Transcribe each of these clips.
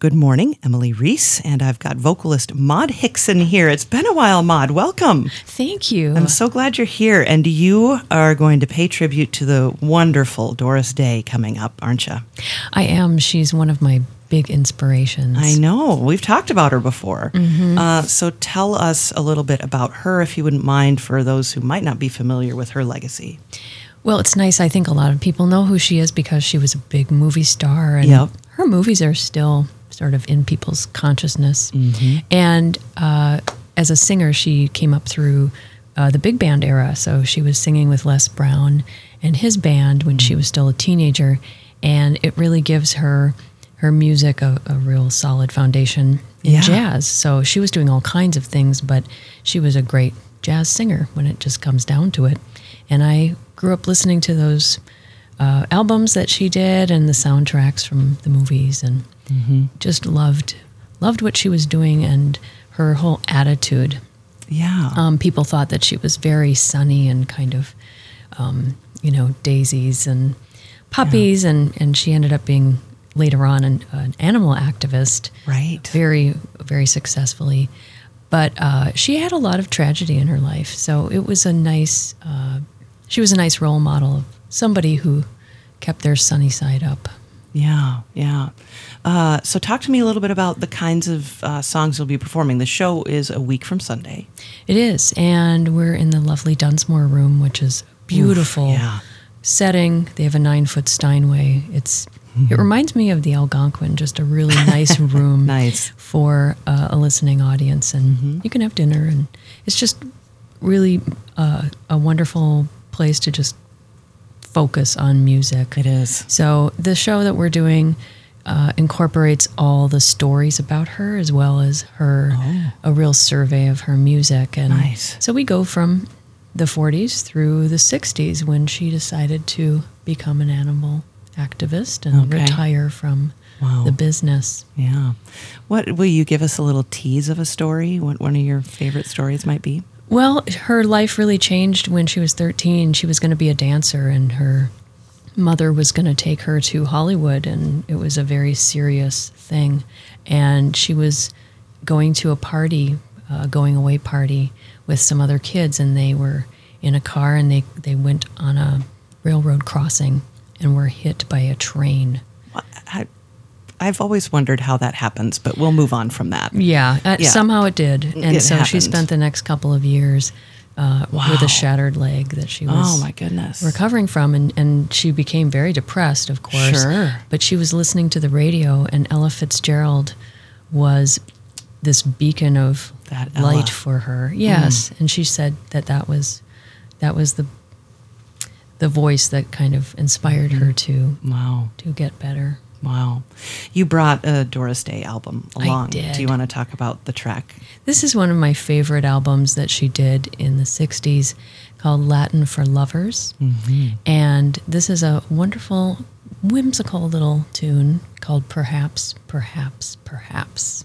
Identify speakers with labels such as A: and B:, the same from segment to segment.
A: Good morning, Emily Reese, and I've got vocalist Maud Hixson here. It's been a while, Maud. Welcome.
B: Thank you.
A: I'm so glad you're here, and you are going to pay tribute to the wonderful Doris Day coming up, aren't you?
B: I am. She's one of my big inspirations.
A: I know. We've talked about her before. Mm-hmm. Uh, so tell us a little bit about her, if you wouldn't mind, for those who might not be familiar with her legacy.
B: Well, it's nice. I think a lot of people know who she is because she was a big movie star, and
A: Yep.
B: her movies are still sort of in people's consciousness.
A: Mm-hmm.
B: And uh, as a singer, she came up through uh, the big band era. So she was singing with Les Brown and his band when she was still a teenager, and it really gives her her music a, a real solid foundation in
A: Yeah.
B: jazz. So she was doing all kinds of things, but she was a great jazz singer when it just comes down to it. And I grew up listening to those uh, albums that she did and the soundtracks from the movies, and just loved loved what she was doing and her whole attitude.
A: Yeah.
B: Um, people thought that she was very sunny and kind of, um, you know, daisies and puppies, and and she ended up being later on an, an animal activist
A: right.
B: very very successfully but uh, she had a lot of tragedy in her life so it was a nice uh, she was a nice role model of somebody who kept their sunny side up
A: Yeah, yeah. Uh, so, talk to me a little bit about the kinds of uh, songs you'll be performing. The show is a week from Sunday.
B: it is and we're in the lovely dunsmore room which is beautiful
A: yeah.
B: setting they have a nine foot steinway it's
A: Mm-hmm.
B: it reminds me of the algonquin just a really nice room
A: Nice.
B: for uh, a listening audience, and
A: Mm-hmm.
B: you can have dinner, and it's just really uh, a wonderful place to just focus on music.
A: It is.
B: So the show that we're doing uh, incorporates all the stories about her as well as her a real survey of her music, and
A: Oh. Nice.
B: so we go from the 40s through the 60s when she decided to become an animal activist and
A: Okay.
B: retire from
A: Wow.
B: the business.
A: Yeah. What will you give us a little tease of a story? What one of your favorite stories might be?
B: Well, her life really changed when she was 13. She was going to be a dancer, and her mother was going to take her to Hollywood, and it was a very serious thing. And she was going to a party, a going away party with some other kids, and they were in a car and they, they went on a railroad crossing and were hit by a train.
A: I've always wondered how that happens, but we'll move on from that.
B: Yeah, uh,
A: Yeah.
B: somehow it did. And
A: It
B: so she spent the next couple of years uh, with a shattered leg that she was
A: Oh my goodness.
B: recovering from and, and she became very depressed of course
A: Sure.
B: but she was listening to the radio and ella fitzgerald was this beacon of
A: That Ella. Mm.
B: light for her yes and she said that that was that was the the voice that kind of inspired her to
A: Wow.
B: to get better
A: Wow. You brought a Doris Day album along. Do you want to talk about the track?
B: this is one of my favorite albums that she did in the 60s called latin for lovers mm-hmm. and this is a wonderful whimsical little tune called perhaps perhaps perhaps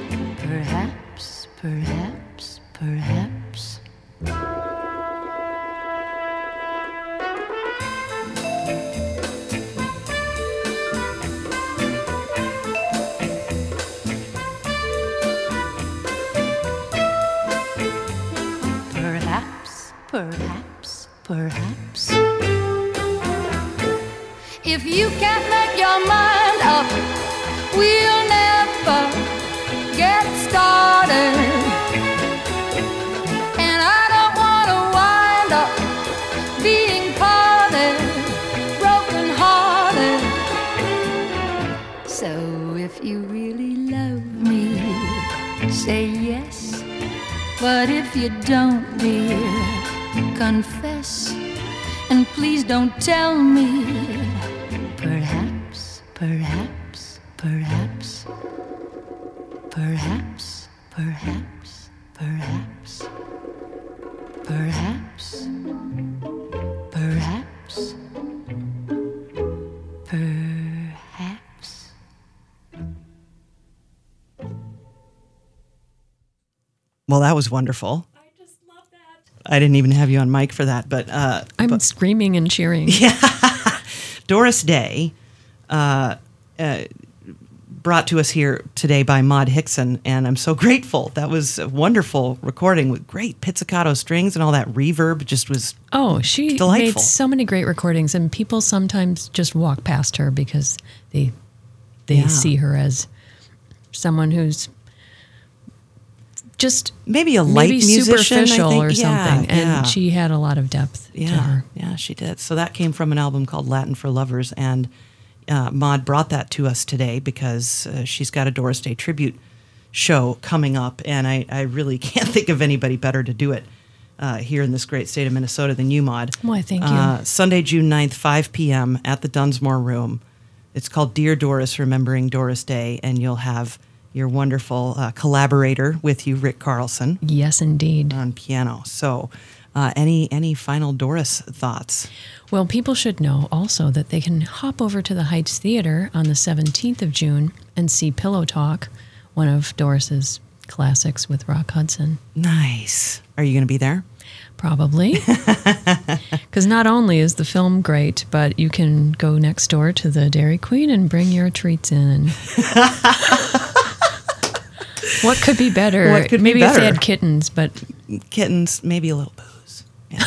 C: Perhaps, perhaps, perhaps. Perhaps, perhaps, perhaps. If you can say yes. But if you don't, dear, confess. And please don't tell me. Perhaps, perhaps, perhaps, perhaps, perhaps, perhaps, perhaps,
A: Well, that was wonderful. I just love that. I didn't even have you on mic for that, but uh,
B: I'm screaming and cheering.
A: Yeah, Doris Day, uh, uh, brought to us here today by Maud Hixson, and I'm so grateful. That was a wonderful recording with great pizzicato strings and all that reverb. Just was
B: Oh, she made
A: Delightful.
B: so many great recordings, and people sometimes just walk past her because they they
A: Yeah.
B: see her as someone who's just
A: maybe a light
B: maybe
A: musician, I
B: superficial
A: think.
B: or
A: Yeah,
B: something. And
A: yeah.
B: she had a lot of depth to
A: Yeah,
B: her.
A: yeah, she did. So that came from an album called Latin for Lovers, and uh, Maud brought that to us today because uh, she's got a Doris Day tribute show coming up, and I, I really can't think of anybody better to do it uh, here in this great state of Minnesota than you, Maud.
B: Why, thank you.
A: Uh, Sunday, June 9th, 5 p.m. at the Dunsmore Room. It's called Dear Doris, Remembering Doris Day, and you'll have your wonderful uh, collaborator with you, Rick Carlson
B: Yes, indeed.
A: on piano. So, uh, any any final Doris thoughts?
B: Well, people should know also that they can hop over to the Heights Theater on the 17th of June and see Pillow Talk, one of Doris's classics with Rock Hudson.
A: Nice. Are you going to be there?
B: Probably. Because not only is the film great, but you can go next door to the Dairy Queen and bring your treats in. what could be better?
A: What could be
B: Maybe if they had kittens, but
A: Kittens, maybe a little booze. Yeah.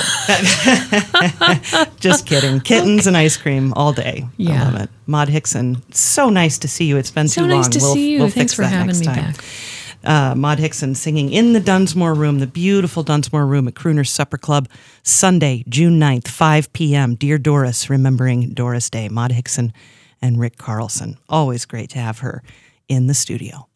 A: Just kidding. Kittens and ice cream all day. I love it. Maud Hixson, so nice to see you. It's been
B: so
A: too
B: nice
A: long.
B: to
A: We'll-
B: see you.
A: we'll
B: Thanks
A: fix
B: for
A: that
B: having
A: next
B: me
A: time.
B: back.
A: uh, Maud Hixson singing in the Dunsmore Room, the beautiful Dunsmore Room at Crooner's Supper Club, Sunday, June 9th, 5 p.m. Dear Doris, remembering Doris Day. Maud Hixson and Rick Carlson. Always great to have her in the studio.